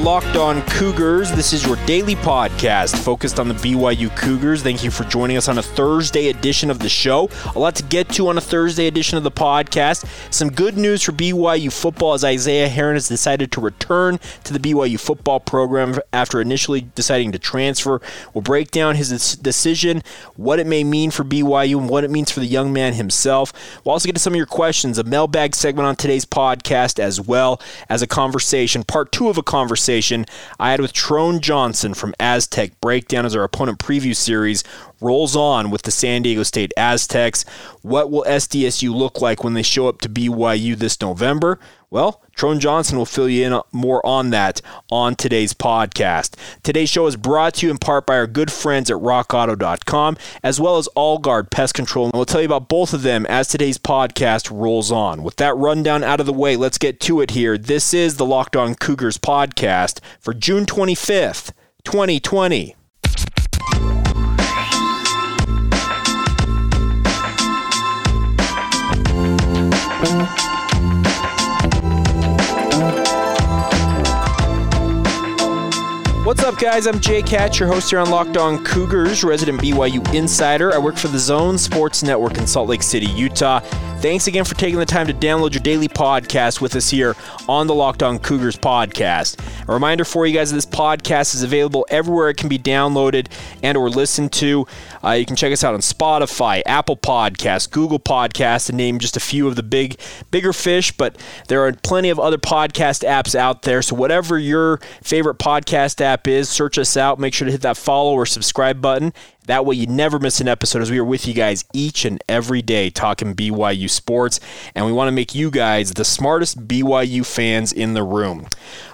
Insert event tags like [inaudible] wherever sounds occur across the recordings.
Locked On Cougars. This is your daily podcast focused on the BYU Cougars. Thank you for joining us on a Thursday edition of the show. A lot to get to on a Thursday edition of the podcast. Some good news for BYU football as Isaiah Herron has decided to return to the BYU football program after initially deciding to transfer. We'll break down his decision, what it may mean for BYU, and what it means for the young man himself. We'll also get to some of your questions, a mailbag segment on today's podcast, as well as a conversation, part two of a conversation I had with Tron Johnson from Aztec Breakdown as our opponent preview series rolls on with the San Diego State Aztecs. What will SDSU look like when they show up to BYU this November? Well, Tron Johnson will fill you in more on that on today's podcast. Today's show is brought to you in part by our good friends at rockauto.com as well as Allguard Pest Control. And we'll tell you about both of them as today's podcast rolls on. With that rundown out of the way, let's get to it here. This is the Locked On Cougars podcast for June 25th, 2020. What's up, guys? I'm Jake Hatch, your host here on Locked On Cougars, resident BYU insider. I work for the Zone Sports Network in Salt Lake City, Utah. Thanks again for taking the time to download your daily podcast with us here on the Locked On Cougars podcast. A reminder for you guys this podcast is available everywhere it can be downloaded and or listened to. Uh, you can check us out on Spotify, Apple Podcasts, Google Podcasts, to name just a few of the big, bigger fish. But there are plenty of other podcast apps out there. So whatever your favorite podcast app is, search us out. Make sure to hit that follow or subscribe button. That way, you never miss an episode as we are with you guys each and every day talking BYU sports. And we want to make you guys the smartest BYU fans in the room.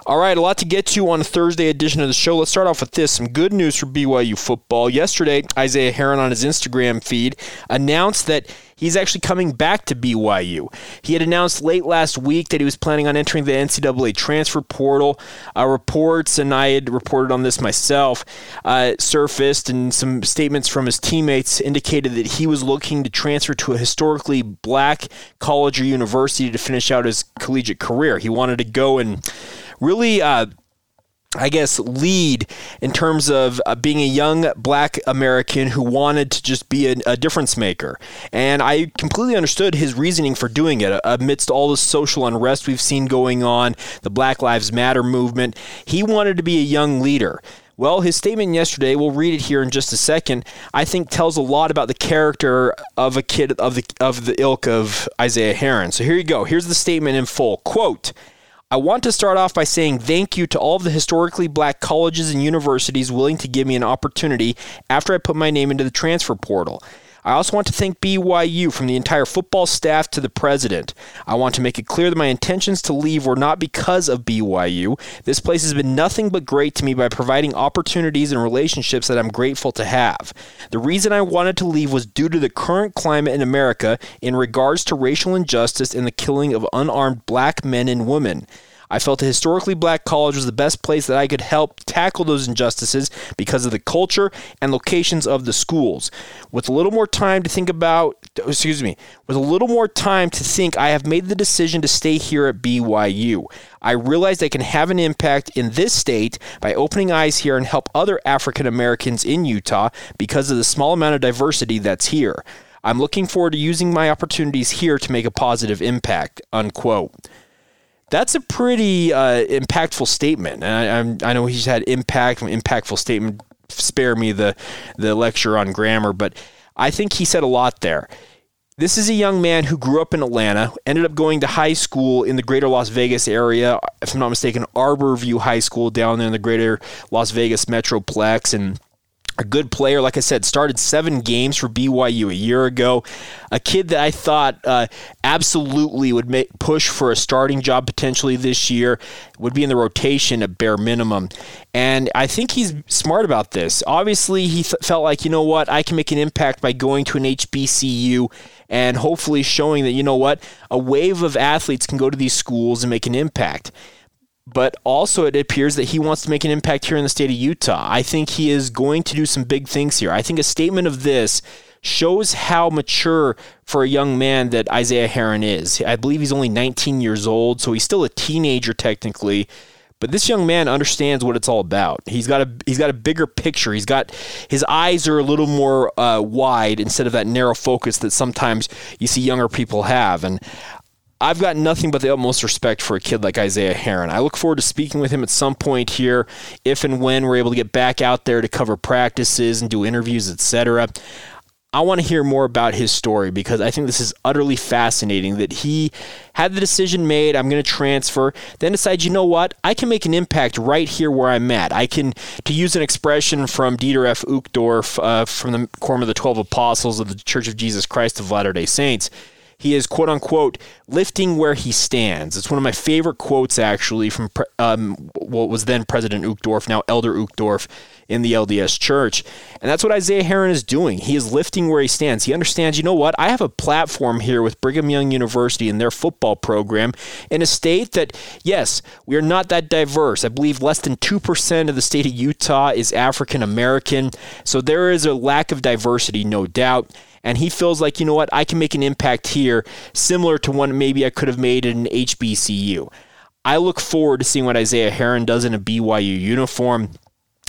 All right, a lot to get to on a Thursday edition of the show. Let's start off with this some good news for BYU football. Yesterday, Isaiah Herron on his Instagram feed announced that he's actually coming back to BYU. He had announced late last week that he was planning on entering the NCAA transfer portal. Uh, reports, and I had reported on this myself, uh, surfaced, and some statements from his teammates indicated that he was looking to transfer to a historically black college or university to finish out his collegiate career. He wanted to go and really. Uh, I guess, lead in terms of uh, being a young black American who wanted to just be a, a, difference maker. And I completely understood his reasoning for doing it amidst all the social unrest we've seen going on, the Black Lives Matter movement. He wanted to be a young leader. Well, his statement yesterday, we'll read it here in just a second, I think tells a lot about the character of a kid of the of the ilk of Isaiah Herron. So here you go. Here's the statement in full. Quote, I want to start off by saying thank you to all of the historically black colleges and universities willing to give me an opportunity after I put my name into the transfer portal. I also want to thank BYU from the entire football staff to the president. I want to make it clear that my intentions to leave were not because of BYU. This place has been nothing but great to me by providing opportunities and relationships that I'm grateful to have. The reason I wanted to leave was due to the current climate in America in regards to racial injustice and the killing of unarmed black men and women. I felt a historically black college was the best place that I could help tackle those injustices because of the culture and locations of the schools. With a little more time to think about, excuse me, with a little more time to think, I have made the decision to stay here at BYU. I realized I can have an impact in this state by opening eyes here and help other African Americans in Utah because of the small amount of diversity that's here. I'm looking forward to using my opportunities here to make a positive impact. Unquote that's a pretty uh, impactful statement. And I, I, know he's had impact, impactful statement. Spare me the the lecture on grammar, but I think he said a lot there. This is a young man who grew up in Atlanta, ended up going to high school in the greater Las Vegas area, if I'm not mistaken, Arborview High School down there in the greater Las Vegas Metroplex, and a good player. Like I said, started seven games for BYU a year ago. A kid that I thought uh, absolutely would make, push for a starting job potentially this year, would be in the rotation at bare minimum. And I think he's smart about this. Obviously, he th- felt like, you know what, I can make an impact by going to an HBCU and hopefully showing that, you know what, a wave of athletes can go to these schools and make an impact but also it appears that he wants to make an impact here in the state of Utah. I think he is going to do some big things here. I think a statement of this shows how mature for a young man that Isaiah Herron is. I believe he's only 19 years old, so he's still a teenager technically. But this young man understands what it's all about. He's got a he's got a bigger picture. He's got his eyes are a little more uh, wide instead of that narrow focus that sometimes you see younger people have. And I've got nothing but the utmost respect for a kid like Isaiah Herron. I look forward to speaking with him at some point here, if and when we're able to get back out there to cover practices and do interviews, etc. I want to hear more about his story because I think this is utterly fascinating that he had the decision made, I'm going to transfer, then decide, you know what, I can make an impact right here where I'm at. I can, to use an expression from Dieter F. Uchtdorf uh, from the Quorum of the Twelve Apostles of the Church of Jesus Christ of Latter day Saints, he is quote unquote lifting where he stands. It's one of my favorite quotes actually from um, what was then President Uchtdorf, now Elder Uchtdorf in the LDS Church. And that's what Isaiah Herron is doing. He is lifting where he stands. He understands, you know what? I have a platform here with Brigham Young University and their football program in a state that, yes, we are not that diverse. I believe less than 2% of the state of Utah is African American. So there is a lack of diversity, no doubt and he feels like, you know what, I can make an impact here, similar to one maybe I could have made in an HBCU. I look forward to seeing what Isaiah Herron does in a BYU uniform.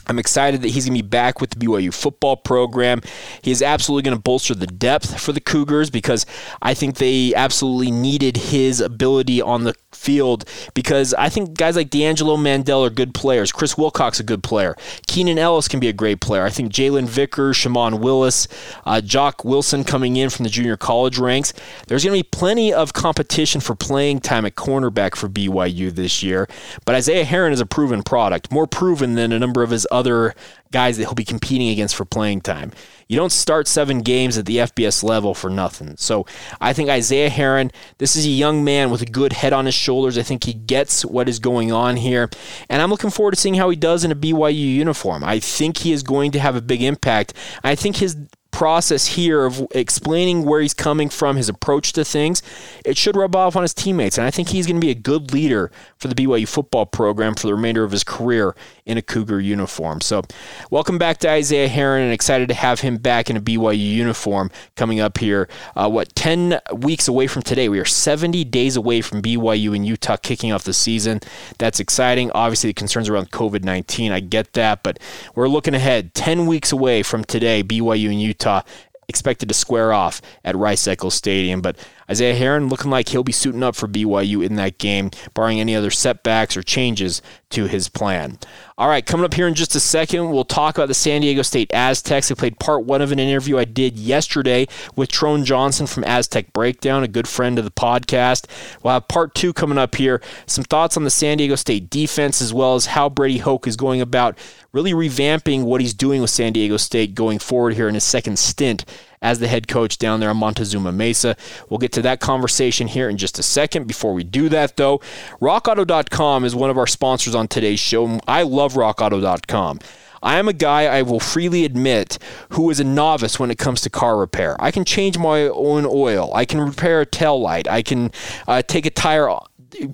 I'm excited that he's going to be back with the BYU football program. He is absolutely going to bolster the depth for the Cougars because I think they absolutely needed his ability on the field because I think guys like D'Angelo Mandell are good players. Chris Wilcox is a good player. Keenan Ellis can be a great player. I think Jalen Vickers, Shammond Willis, uh, Jock Wilson coming in from the junior college ranks. There's going to be plenty of competition for playing time at cornerback for BYU this year. But Isaiah Herron is a proven product, more proven than a number of his other guys that he'll be competing against for playing time. You don't start seven games at the FBS level for nothing. So I think Isaiah Herron, this is a young man with a good head on his shoulders. I think he gets what is going on here. And I'm looking forward to seeing how he does in a BYU uniform. I think he is going to have a big impact. I think his process here of explaining where he's coming from, his approach to things, it should rub off on his teammates. And I think he's going to be a good leader for the BYU football program for the remainder of his career in a Cougar uniform. So, welcome back to Isaiah Herron, and excited to have him back in a BYU uniform coming up here. Uh, what, 10 weeks away from today? We are 70 days away from BYU and Utah kicking off the season. That's exciting. Obviously, the concerns around COVID 19, I get that, but we're looking ahead 10 weeks away from today, BYU and Utah Utah expected to square off at Rice Eccles Stadium. But Isaiah Herron looking like he'll be suiting up for BYU in that game, barring any other setbacks or changes to his plan. All right, coming up here in just a second, we'll talk about the San Diego State Aztecs. I played part one of an interview I did yesterday with Tron Johnson from Aztec Breakdown, a good friend of the podcast. We'll have part two coming up here. Some thoughts on the San Diego State defense, as well as how Brady Hoke is going about really revamping what he's doing with San Diego State going forward here in his second stint as the head coach down there on Montezuma Mesa. We'll get to that conversation here in just a second. Before we do that, though, RockAuto.com is one of our sponsors on today's show. I love RockAuto.com. I am a guy, I will freely admit, who is a novice when it comes to car repair. I can change my own oil. I can repair a tail light. I can uh, take a tire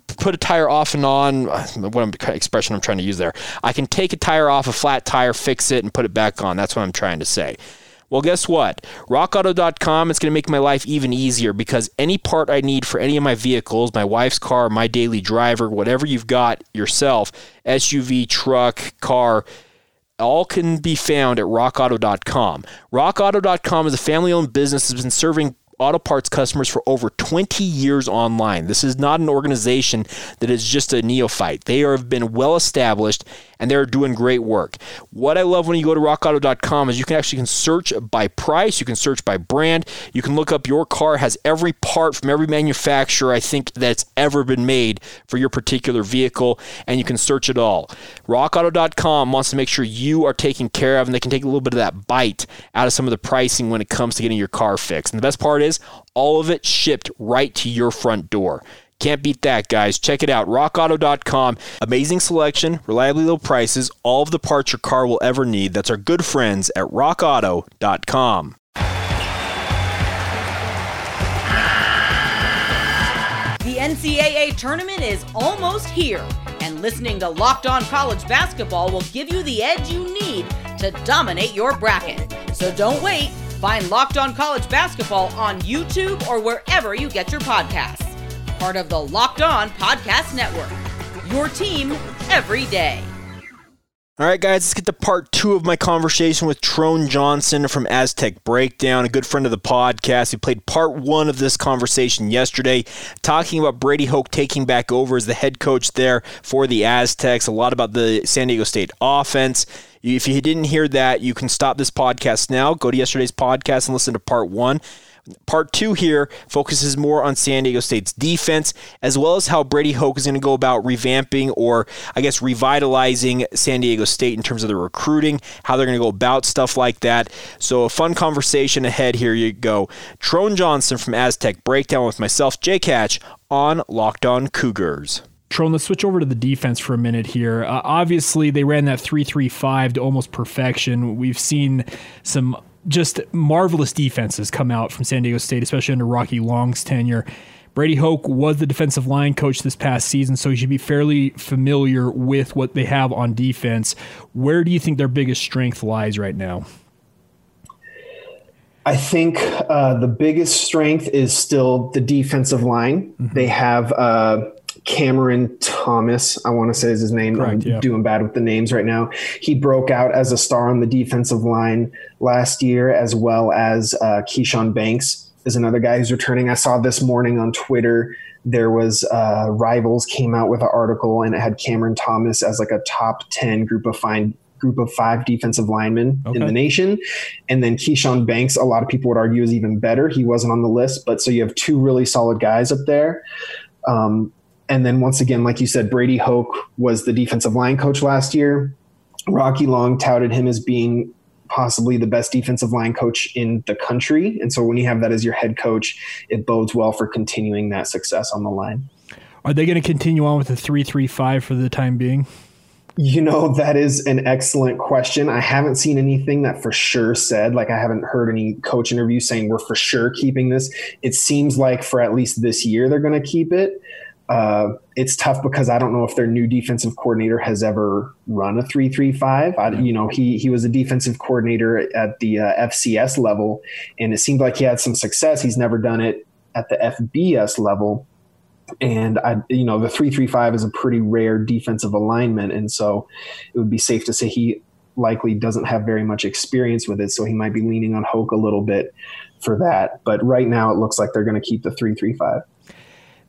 put a tire off and on. What expression I'm trying to use there? I can take a tire off a flat tire, fix it, and put it back on. That's what I'm trying to say. Well, guess what? RockAuto.com is going to make my life even easier because any part I need for any of my vehicles, my wife's car, my daily driver, whatever you've got yourself, SUV, truck, car, all can be found at rockauto.com. Rockauto.com is a family owned business that's been serving auto parts customers for over 20 years online. This is not an organization that is just a neophyte. They have been well established and they're doing great work. What I love when you go to rockauto.com is you can actually can search by price, you can search by brand, you can look up your car has every part from every manufacturer I think that's ever been made for your particular vehicle, and you can search it all. RockAuto.com wants to make sure you are taken care of, and they can take a little bit of that bite out of some of the pricing when it comes to getting your car fixed. And the best part is, all of it shipped right to your front door. Can't beat that, guys. Check it out. RockAuto.com. Amazing selection, reliably low prices, all of the parts your car will ever need. That's our good friends at RockAuto.com. The NCAA tournament is almost here, and listening to Locked On College Basketball will give you the edge you need to dominate your bracket. So don't wait. Find Locked On College Basketball on YouTube or wherever you get your podcasts. Part of the Locked On Podcast Network. Your team every day. All right, guys, let's get to part two of my conversation with Tron Johnson from Aztec Breakdown, a good friend of the podcast. We played part one of this conversation yesterday, talking about Brady Hoke taking back over as the head coach there for the Aztecs, a lot about the San Diego State offense. If you didn't hear that, you can stop this podcast now, go to yesterday's podcast and listen to part one. Part two here focuses more on San Diego State's defense, as well as how Brady Hoke is going to go about revamping or, I guess, revitalizing San Diego State in terms of the recruiting, how they're going to go about stuff like that. So, a fun conversation ahead. Here you go. Tron Johnson from Aztec Breakdown with myself, Jake Hatch, on Locked On Cougars. Tron, let's switch over to the defense for a minute here. Uh, obviously, they ran that 3 3 5 to almost perfection. We've seen some just marvelous defenses come out from San Diego State, especially under Rocky Long's tenure. Brady Hoke was the defensive line coach this past season, so he should be fairly familiar with what they have on defense. Where do you think their biggest strength lies right now? I think uh, the biggest strength is still the defensive line. Mm-hmm. They have uh, Cameron Thomas, I want to say is his name. Correct, I'm yeah. doing bad with the names right now. He broke out as a star on the defensive line last year, as well as uh, Keyshawn Banks is another guy who's returning. I saw this morning on Twitter there was uh, Rivals came out with an article and it had Cameron Thomas as like a top ten group of fine group of five defensive linemen okay. in the nation. And then Keyshawn Banks, a lot of people would argue is even better. He wasn't on the list, but so you have two really solid guys up there. Um, and then once again, like you said, Brady Hoke was the defensive line coach last year. Rocky Long touted him as being possibly the best defensive line coach in the country. And so when you have that as your head coach, it bodes well for continuing that success on the line. Are they going to continue on with the 335 for the time being? You know, that is an excellent question. I haven't seen anything that for sure said, like, I haven't heard any coach interview saying we're for sure keeping this. It seems like for at least this year, they're going to keep it. Uh, it's tough because I don't know if their new defensive coordinator has ever run a three three five. You know, he he was a defensive coordinator at the uh, FCS level, and it seemed like he had some success. He's never done it at the FBS level, and I, you know, the three three five is a pretty rare defensive alignment, and so it would be safe to say he likely doesn't have very much experience with it, so he might be leaning on Hoke a little bit for that. But right now, it looks like they're going to keep the three three five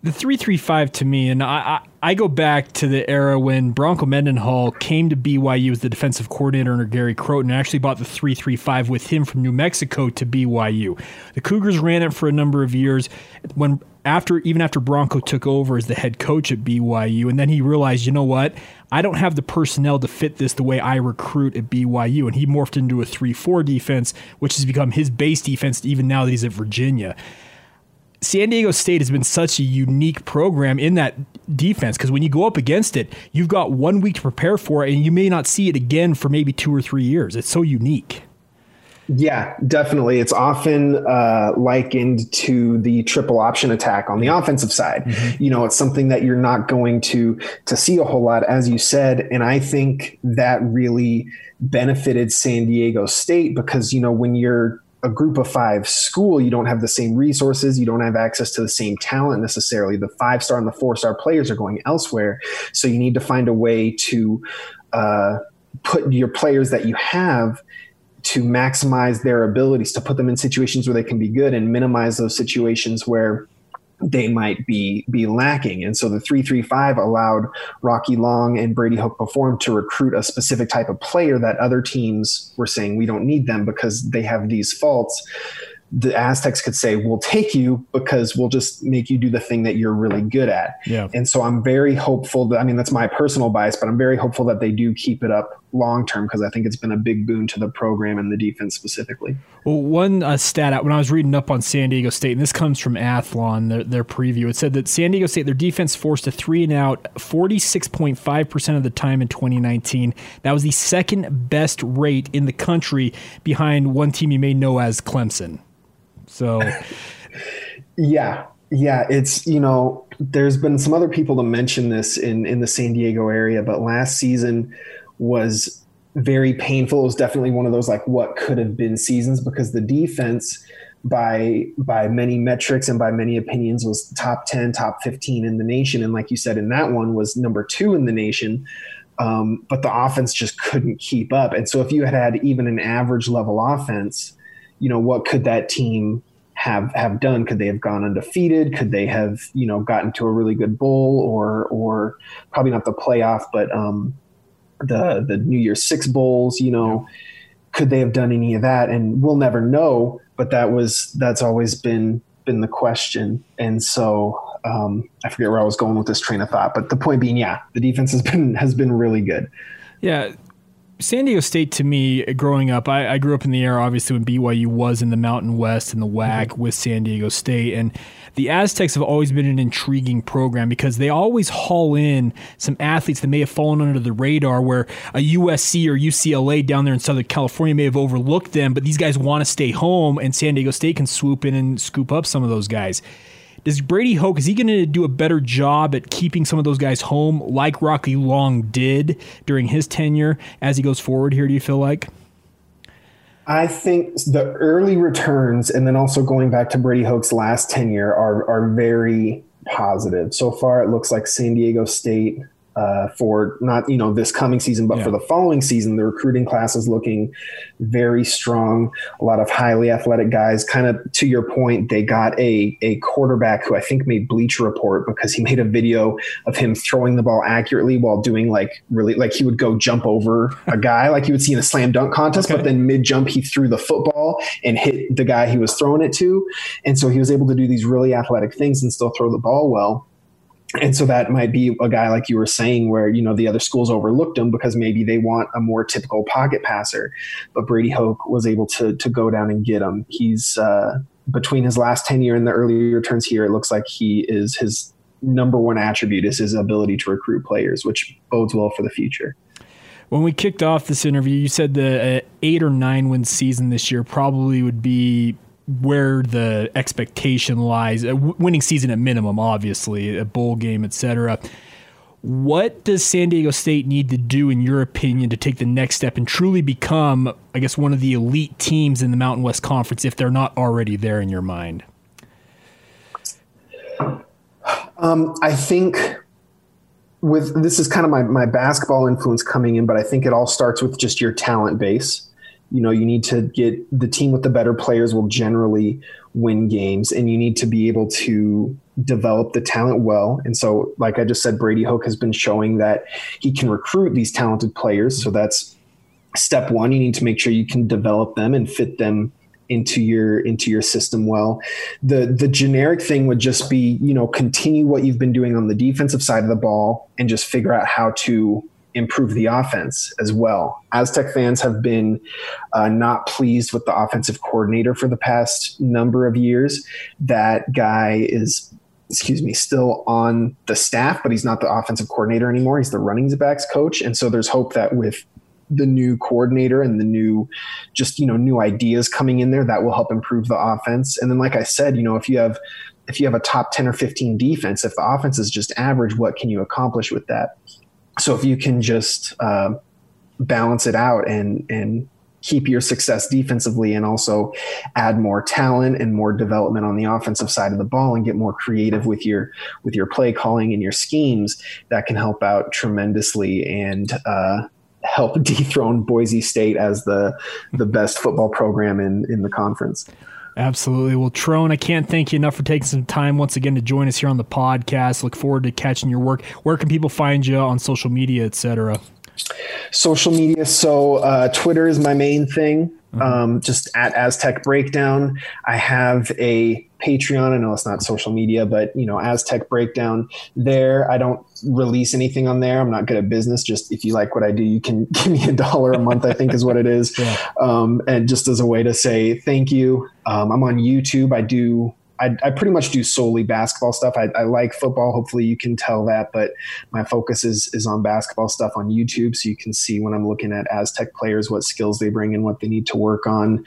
the 335 to me, and I, I, I, go back to the era when Bronco Mendenhall came to BYU as the defensive coordinator under Gary Crowton and actually bought the 335 with him from New Mexico to BYU. The Cougars ran it for a number of years when after even after Bronco took over as the head coach at BYU, and then he realized, you know what, I don't have the personnel to fit this the way I recruit at BYU, and he morphed into a 3-4 defense, which has become his base defense even now that he's at Virginia. San Diego State has been such a unique program in that defense because when you go up against it, you've got one week to prepare for it, and you may not see it again for maybe two or three years. It's so unique. Yeah, definitely. It's often uh, likened to the triple option attack on the offensive side. Mm-hmm. You know, it's something that you're not going to to see a whole lot, as you said, and I think that really benefited San Diego State because you know when you're a group of five school, you don't have the same resources. You don't have access to the same talent necessarily. The five star and the four star players are going elsewhere. So you need to find a way to uh, put your players that you have to maximize their abilities, to put them in situations where they can be good and minimize those situations where they might be be lacking. And so the 335 allowed Rocky Long and Brady Hoke Perform to recruit a specific type of player that other teams were saying we don't need them because they have these faults the Aztecs could say, "We'll take you because we'll just make you do the thing that you're really good at." Yeah. And so I'm very hopeful that I mean that's my personal bias, but I'm very hopeful that they do keep it up long term because I think it's been a big boon to the program and the defense specifically. Well, one uh, stat out when I was reading up on San Diego State, and this comes from Athlon, their, their preview, it said that San Diego State, their defense forced a three and out 46.5% of the time in 2019. That was the second best rate in the country behind one team you may know as Clemson. So, yeah, yeah, it's you know, there's been some other people to mention this in in the San Diego area, but last season was very painful. It was definitely one of those like what could have been seasons because the defense by by many metrics and by many opinions was top 10 top 15 in the nation. And like you said in that one was number 2 in the nation. Um, but the offense just couldn't keep up. And so if you had had even an average level offense you know, what could that team have have done? Could they have gone undefeated? Could they have, you know, gotten to a really good bowl or or probably not the playoff, but um, the the New Year's Six bowls, you know, could they have done any of that? And we'll never know, but that was that's always been been the question. And so um, I forget where I was going with this train of thought, but the point being, yeah, the defense has been has been really good. Yeah, San Diego State to me, growing up, I, I, grew up in the era obviously when BYU was in the Mountain West and the WAC mm-hmm. with San Diego State, and the Aztecs have always been an intriguing program because they always haul in some athletes that may have fallen under the radar, where a USC or UCLA down there in Southern California may have overlooked them, but these guys want to stay home, and San Diego State can swoop in and scoop up some of those guys. Does Brady Hoke is he going to do a better job at keeping some of those guys home, like Rocky Long did during his tenure as he goes forward here? Do you feel like? I think the early returns, and then also going back to Brady Hoke's last tenure, are are very positive. So far, it looks like San Diego State uh, for not you know this coming season, but yeah. for the following season, the recruiting class is looking very strong. A lot of highly athletic guys. Kind of to your point, they got a a quarterback who I think made Bleacher Report because he made a video of him throwing the ball accurately while doing like really like he would go jump over a guy like you would see in a slam dunk contest, okay. but then mid jump he threw the football and hit the guy he was throwing it to, and so he was able to do these really athletic things and still throw the ball well and so that might be a guy like you were saying where you know the other schools overlooked him because maybe they want a more typical pocket passer. But brady hoke was able to to go down and get him. He's uh, between his last tenure and the early returns here it looks like he is his number one attribute is his ability to recruit players which bodes well for the future. When we kicked off this interview, you said the uh, eight or nine win season this year probably would be where the expectation lies. A winning season at minimum, obviously, a bowl game, etc. What does San Diego State need to do, in your opinion, to take the next step and truly become, I guess, one of the elite teams in the Mountain West Conference if they're not already there in your mind? Um, I think with this is kind of my, my basketball influence coming in, but I think it all starts with just your talent base you know you need to get the team with the better players will generally win games and you need to be able to develop the talent well. And so like i just said brady hoke has been showing that he can recruit these talented players. So that's step one. You need to make sure you can develop them and fit them into your into your system well. The the generic thing would just be you know continue what you've been doing on the defensive side of the ball and just figure out how to improve the offense as well. Aztec fans have been uh, not pleased with the offensive coordinator for the past number of years. That guy is, excuse me, still on the staff, but he's not the offensive coordinator anymore. He's the running backs coach. And so there's hope that with the new coordinator and the new just you know new ideas coming in there that will help improve the offense and then like i said you know if you have if you have a top 10 or 15 defense if the offense is just average what can you accomplish with that so if you can just uh, balance it out and and keep your success defensively and also add more talent and more development on the offensive side of the ball and get more creative with your with your play calling and your schemes that can help out tremendously and uh, help [laughs] dethrone Boise State as the the best football program in in the conference. Absolutely. Well, Tron, I can't thank you enough for taking some time once again to join us here on the podcast. Look forward to catching your work. Where can people find you on social media, etc.? Social media. So uh, Twitter is my main thing. Mm-hmm. Um, just at Aztec Breakdown. I have a Patreon. I know it's not social media, but you know, Aztec Breakdown. There, I don't release anything on there. I'm not good at business. Just if you like what I do, you can [laughs] give me a dollar a month. I think is what it is. [laughs] Yeah. Um, and just as a way to say thank you. Um, I'm on YouTube. I do I, I, pretty much do solely basketball stuff. I, I, like football. Hopefully, you can tell that, but my focus is is on basketball stuff on YouTube, so you can see when I'm looking at Aztec players what skills they bring and what they need to work on.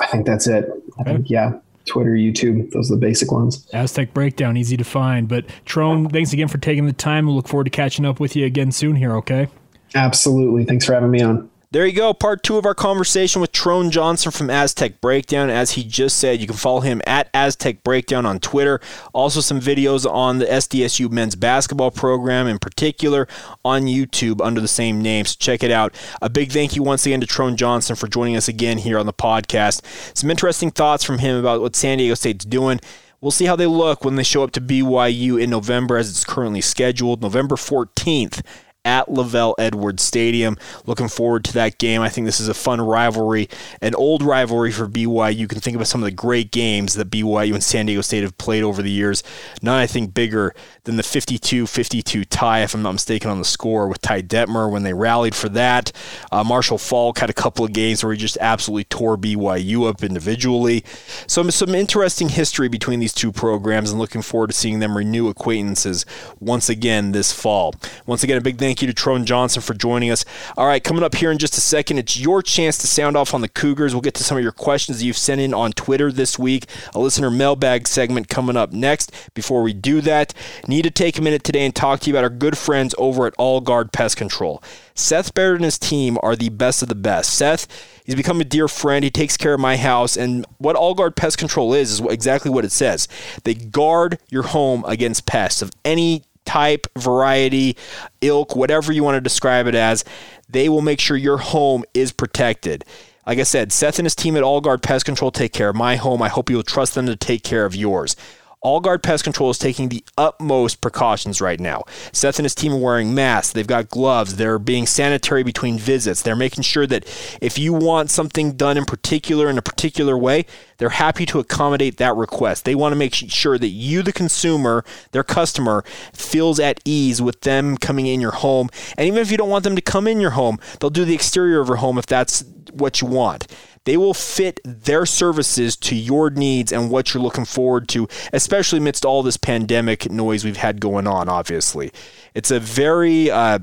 I think that's it. I think yeah. Twitter, YouTube, those are the basic ones. Aztec Breakdown, easy to find. But Tron, thanks again for taking the time. We look forward to catching up with you again soon here, okay? Absolutely. Thanks for having me on. There you go, part two of our conversation with Tron Johnson from Aztec Breakdown. As he just said, you can follow him at Aztec Breakdown on Twitter. Also, some videos on the SDSU men's basketball program, in particular, on YouTube under the same name. So check it out. A big thank you once again to Tron Johnson for joining us again here on the podcast. Some interesting thoughts from him about what San Diego State's doing. We'll see how they look when they show up to BYU in November as it's currently scheduled, November 14th at LaVell Edwards Stadium. Looking forward to that game. I think this is a fun rivalry, an old rivalry for BYU. You can think about some of the great games that BYU and San Diego State have played over the years. None, I think, bigger than the 52 52 tie, if I'm not mistaken, on the score with Ty Detmer when they rallied for that. Uh, Marshall Faulk had a couple of games where he just absolutely tore BYU up individually. So, some interesting history between these two programs and looking forward to seeing them renew acquaintances once again this fall. Once again, a big thank you to Tron Johnson for joining us. All right, coming up here in just a second, it's your chance to sound off on the Cougars. We'll get to some of your questions that you've sent in on Twitter this week. A listener mailbag segment coming up next. Before we do that, need to take a minute today and talk to you about our good friends over at All Guard Pest Control. Seth Barrett and his team are the best of the best. Seth, he's become a dear friend. He takes care of my house. And what All Guard Pest Control is, is exactly what it says. They guard your home against pests of any type, variety, ilk, whatever you want to describe it as, they will make sure your home is protected. Like I said, Seth and his team at All Guard Pest Control take care of my home. I hope you'll trust them to take care of yours. All Guard Pest Control is taking the utmost precautions right now. Seth and his team are wearing masks. They've got gloves. They're being sanitary between visits. They're making sure that if you want something done in particular in a particular way, they're happy to accommodate that request. They want to make sure that you, the consumer, their customer, feels at ease with them coming in your home. And even if you don't want them to come in your home, they'll do the exterior of your home if that's what you want. They will fit their services to your needs and what you're looking forward to, especially amidst all this pandemic noise we've had going on, obviously. It's a very uh,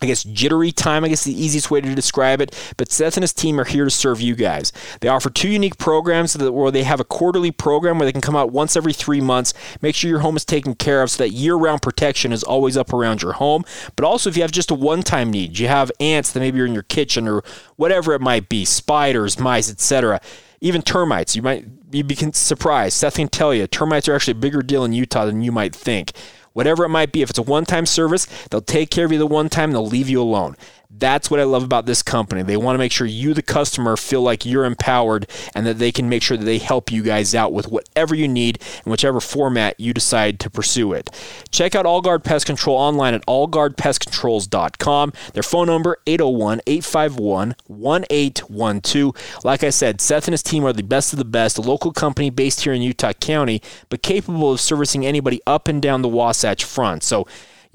I guess jittery time, I guess the easiest way to describe it. But Seth and his team are here to serve you guys. They offer two unique programs where they have a quarterly program where they can come out once every three months, make sure your home is taken care of so that year round protection is always up around your home. But also, if you have just a one time need, you have ants that maybe are in your kitchen or whatever it might be, spiders, mice, etc., even termites, you might be surprised. Seth can tell you, termites are actually a bigger deal in Utah than you might think whatever it might be. If it's a one time service, they'll take care of you the one time, they'll leave you alone. That's what I love about this company. They want to make sure you, the customer, feel like you're empowered and that they can make sure that they help you guys out with whatever you need in whichever format you decide to pursue it. Check out All Guard Pest Control online at allguardpestcontrols.com. Their phone number 801 851 1812. Like I said, Seth and his team are the best of the best, a local company based here in Utah County, but capable of servicing anybody up and down the Wasatch Front. So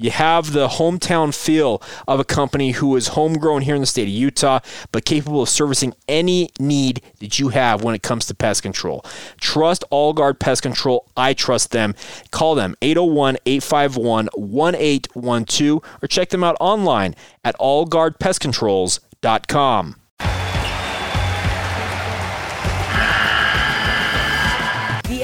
you have the hometown feel of a company who is homegrown here in the state of Utah, but capable of servicing any need that you have when it comes to pest control. Trust All Guard Pest Control. I trust them. Call them 801 851 1812 or check them out online at allguardpestcontrols.com.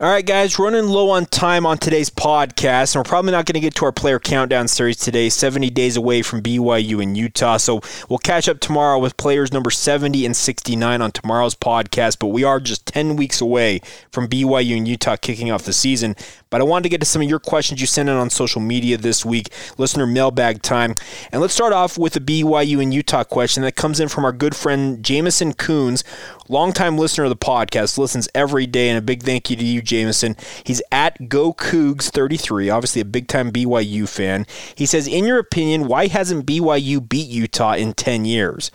All right, guys, running low on time on today's podcast, and we're probably not going to get to our player countdown series today, 70 days away from BYU in Utah. So we'll catch up tomorrow with players number 70 and 69 on tomorrow's podcast, but we are just 10 weeks away from BYU and Utah kicking off the season. But I wanted to get to some of your questions you sent in on social media this week, listener mailbag time. And let's start off with a BYU and Utah question that comes in from our good friend Jamison Coons, longtime listener of the podcast, listens every day, and a big thank you to you, Jamison. He's at Go Cougs 33, obviously a big time BYU fan. He says, In your opinion, why hasn't BYU beat Utah in 10 years?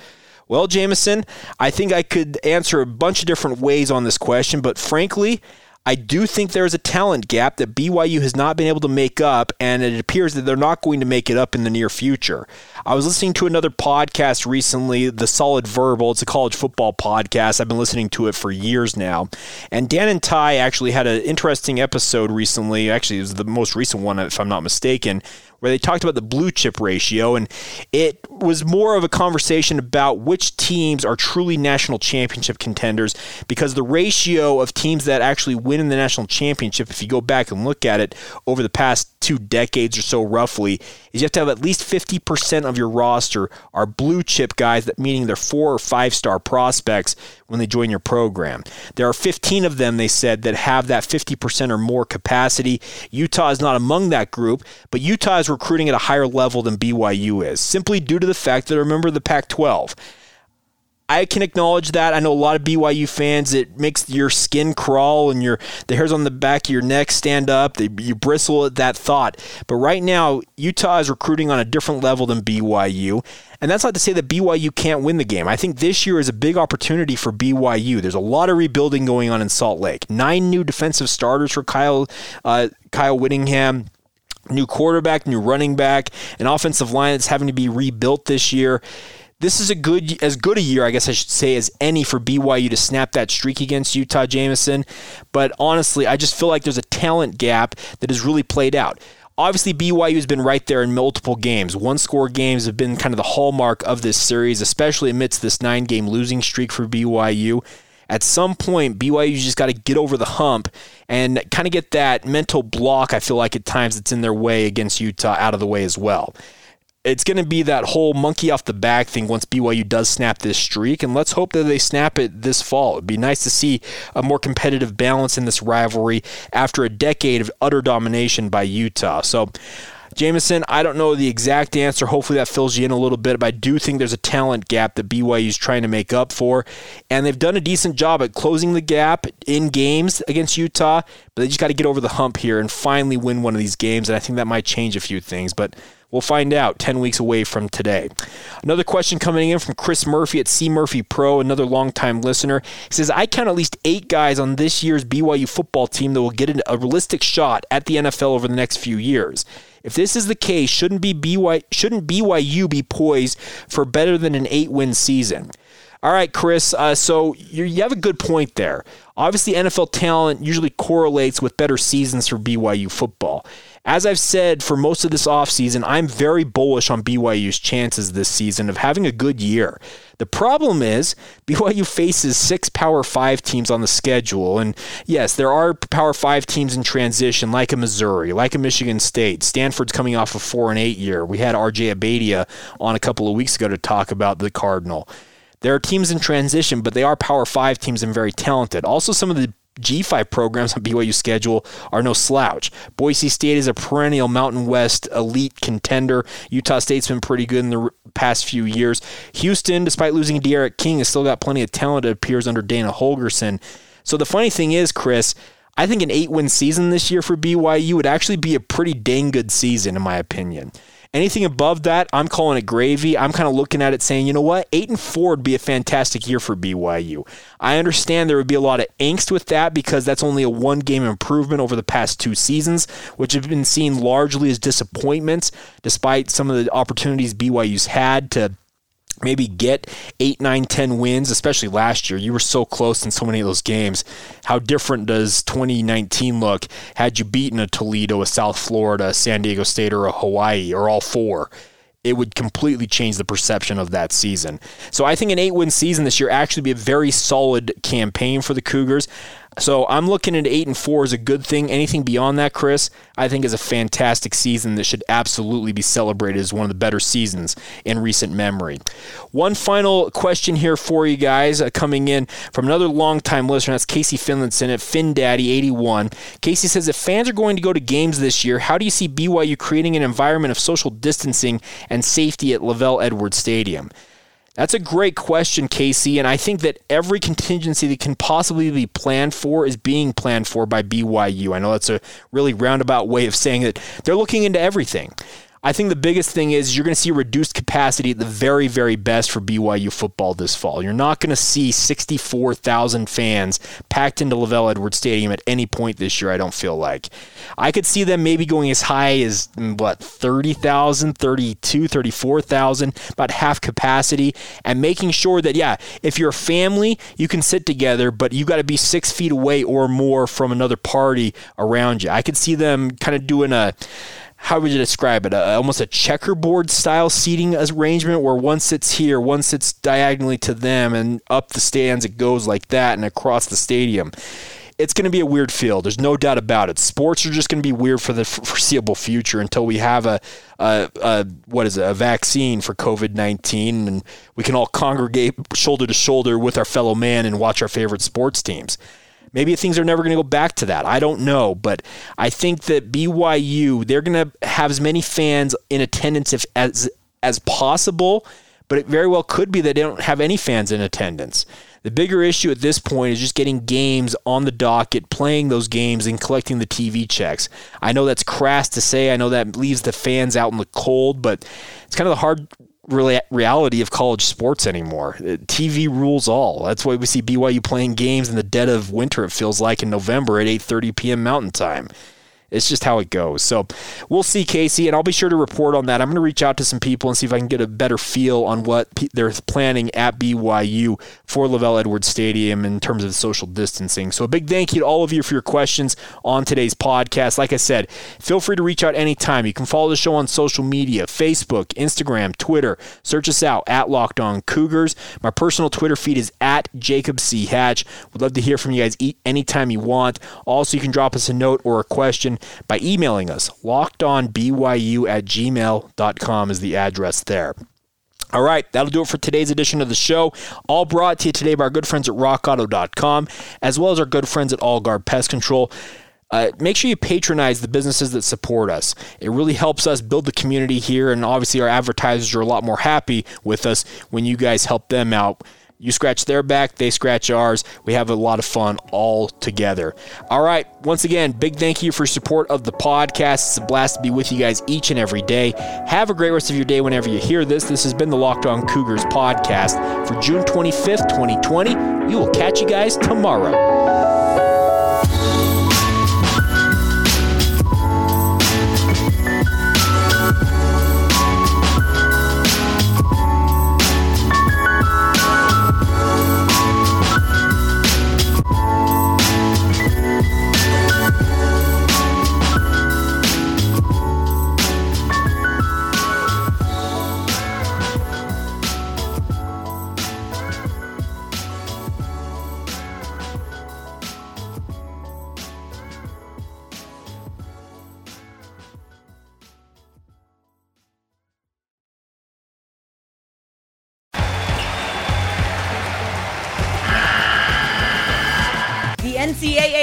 Well, Jameson, I think I could answer a bunch of different ways on this question, but frankly, I do think there's a talent gap that BYU has not been able to make up, and it appears that they're not going to make it up in the near future. I was listening to another podcast recently, The Solid Verbal. It's a college football podcast. I've been listening to it for years now. And Dan and Ty actually had an interesting episode recently. Actually, it was the most recent one, if I'm not mistaken, where they talked about the blue chip ratio, and it was more of a conversation about which teams are truly national championship contenders because the ratio of teams that actually win in the national championship, if you go back and look at it over the past two decades or so roughly, is you have to have at least 50% of your roster are blue chip guys, that meaning they're four or five star prospects when they join your program. There are 15 of them, they said, that have that 50% or more capacity. Utah is not among that group, but Utah is recruiting at a higher level than BYU is, simply due to the fact that remember the Pac 12. I can acknowledge that. I know a lot of BYU fans. It makes your skin crawl and your the hairs on the back of your neck stand up. They, you bristle at that thought. But right now, Utah is recruiting on a different level than BYU, and that's not to say that BYU can't win the game. I think this year is a big opportunity for BYU. There's a lot of rebuilding going on in Salt Lake. Nine new defensive starters for Kyle uh, Kyle Whittingham new quarterback, new running back, an offensive line that's having to be rebuilt this year this is a good as good a year, I guess I should say, as any for BYU to snap that streak against Utah Jameson. But honestly, I just feel like there's a talent gap that has really played out. Obviously, BYU has been right there in multiple games. One score games have been kind of the hallmark of this series, especially amidst this nine game losing streak for BYU. At some point, BYU just got to get over the hump and kind of get that mental block, I feel like at times it's in their way against Utah out of the way as well it's going to be that whole monkey off the back thing once BYU does snap this streak, and let's hope that they snap it this fall. It'd be nice to see a more competitive balance in this rivalry after a decade of utter domination by Utah. So, Jameson, I don't know the exact answer. Hopefully that fills you in a little bit, but I do think there's a talent gap that BYU is trying to make up for. And they've done a decent job at closing the gap in games against Utah, but they just got to get over the hump here and finally win one of these games. And I think that might change a few things. But We'll find out 10 weeks away from today. Another question coming in from Chris Murphy at C Murphy Pro, another longtime listener. He says, I count at least eight guys on this year's BYU football team that will get a realistic shot at the NFL over the next few years. If this is the case, shouldn't be BYU, shouldn't BYU be poised for better than an eight-win season? All right, Chris. Uh, so you have a good point there. Obviously, NFL talent usually correlates with better seasons for BYU football. As I've said for most of this offseason, I'm very bullish on BYU's chances this season of having a good year. The problem is [laughs] BYU faces six Power 5 teams on the schedule. And yes, there are Power 5 teams in transition, like a Missouri, like a Michigan State. Stanford's coming off a 4 and 8 year. We had RJ Abadia on a couple of weeks ago to talk about the Cardinal. There are teams in transition, but they are Power 5 teams and very talented. Also, some of the G5 programs on BYU schedule are no slouch. Boise State is a perennial Mountain West elite contender. Utah State's been pretty good in the past few years. Houston, despite losing D'Eriq King, has still got plenty of talent, it appears, under Dana Holgorsen. So the funny thing is, Chris, I think an eight win season this year for BYU would actually be a pretty dang good season, in my opinion. Anything above that, I'm calling it gravy. I'm kind of looking at it saying, you know what, eight and four would be a fantastic year for BYU. I understand there would be a lot of angst with that because that's only a one game improvement over the past two seasons, which have been seen largely as disappointments, despite some of the opportunities BYU's had to maybe get eight, nine, ten wins, especially last year. You were so close in so many of those games. How different does 2019 look had you beaten a Toledo, a South Florida, a San Diego State, or a Hawaii, or all four? It would completely change the perception of that season. So I think an eight win season this year actually be a very solid campaign for the Cougars. So I'm looking at eight and four as a good thing. Anything beyond that, Chris, I think is a fantastic season that should absolutely be celebrated as one of the better seasons in recent memory. One final question here for you guys uh, coming in from another longtime listener. That's Casey Finlinson at FinDaddy81. Casey says if fans are going to go to games this year, how do you see BYU creating an environment of social distancing and safety at LaVell Edwards Stadium? That's a great question, Casey. And I think that every contingency that can possibly be planned for is being planned for by BYU. I know that's a really roundabout way of saying that they're looking into everything. I think the biggest thing is you're going to see reduced capacity at the very, very best for BYU football this fall. You're not going to see 64,000 fans packed into LaVell Edwards Stadium at any point this year, I don't feel like. I could see them maybe going as high as, mm, what, 30,000, 32, 34,000, about half capacity, and making sure that, yeah, if you're a family, you can sit together, but you got to be six feet away or more from another party around you. I could see them kind of doing a how would you describe it? A, almost a checkerboard style seating arrangement where one sits here, one sits diagonally to them, and up the stands it goes like that and across the stadium. It's going to be a weird field. There's no doubt about it. Sports are just going to be weird for the foreseeable future until we have a, a, a what is it, a vaccine for COVID 19 and we can all congregate shoulder to shoulder with our fellow man and watch our favorite sports teams. Maybe things are never going to go back to that. I don't know, but I think that BYU they're going to have as many fans in attendance if, as as possible, but it very well could be that they don't have any fans in attendance. The bigger issue at this point is just getting games on the docket, playing those games, and collecting the TV checks. I know that's crass to say. I know that leaves the fans out in the cold, but it's kind of the hard reality of college sports anymore. Uh, TV rules all. That's why we see BYU playing games in the dead of winter. It feels like in November at 8:30 p.m. Mountain Time. It's just how it goes. So we'll see, Casey, and I'll be sure to report on that. I'm going to reach out to some people and see if I can get a better feel on what they're planning at BYU for LaVell Edwards Stadium in terms of social distancing. So a big thank you to all of you for your questions on today's podcast. Like I said, feel free to reach out anytime. You can follow the show on social media Facebook, Instagram, Twitter. Search us out at Locked On Cougars. My personal Twitter feed is at Jacob C. Hatch. Would love to hear from you guys anytime you want. Also, you can drop us a note or a question by emailing us. LockedOnBYU at gmail.com is the address there. All right, that'll do it for today's edition of the show. All brought to you today by our good friends at rockauto.com, as well as our good friends at All Guard Pest Control. Uh, make sure you patronize the businesses that support us. It really helps us build the community here, and obviously, our advertisers are a lot more happy with us when you guys help them out you scratch their back, they scratch ours. We have a lot of fun all together. All right. Once again, big thank you for support of the podcast. It's a blast to be with you guys each and every day. Have a great rest of your day whenever you hear this. This has been the Locked On Cougars podcast for June 25th, 2020. We will catch you guys tomorrow.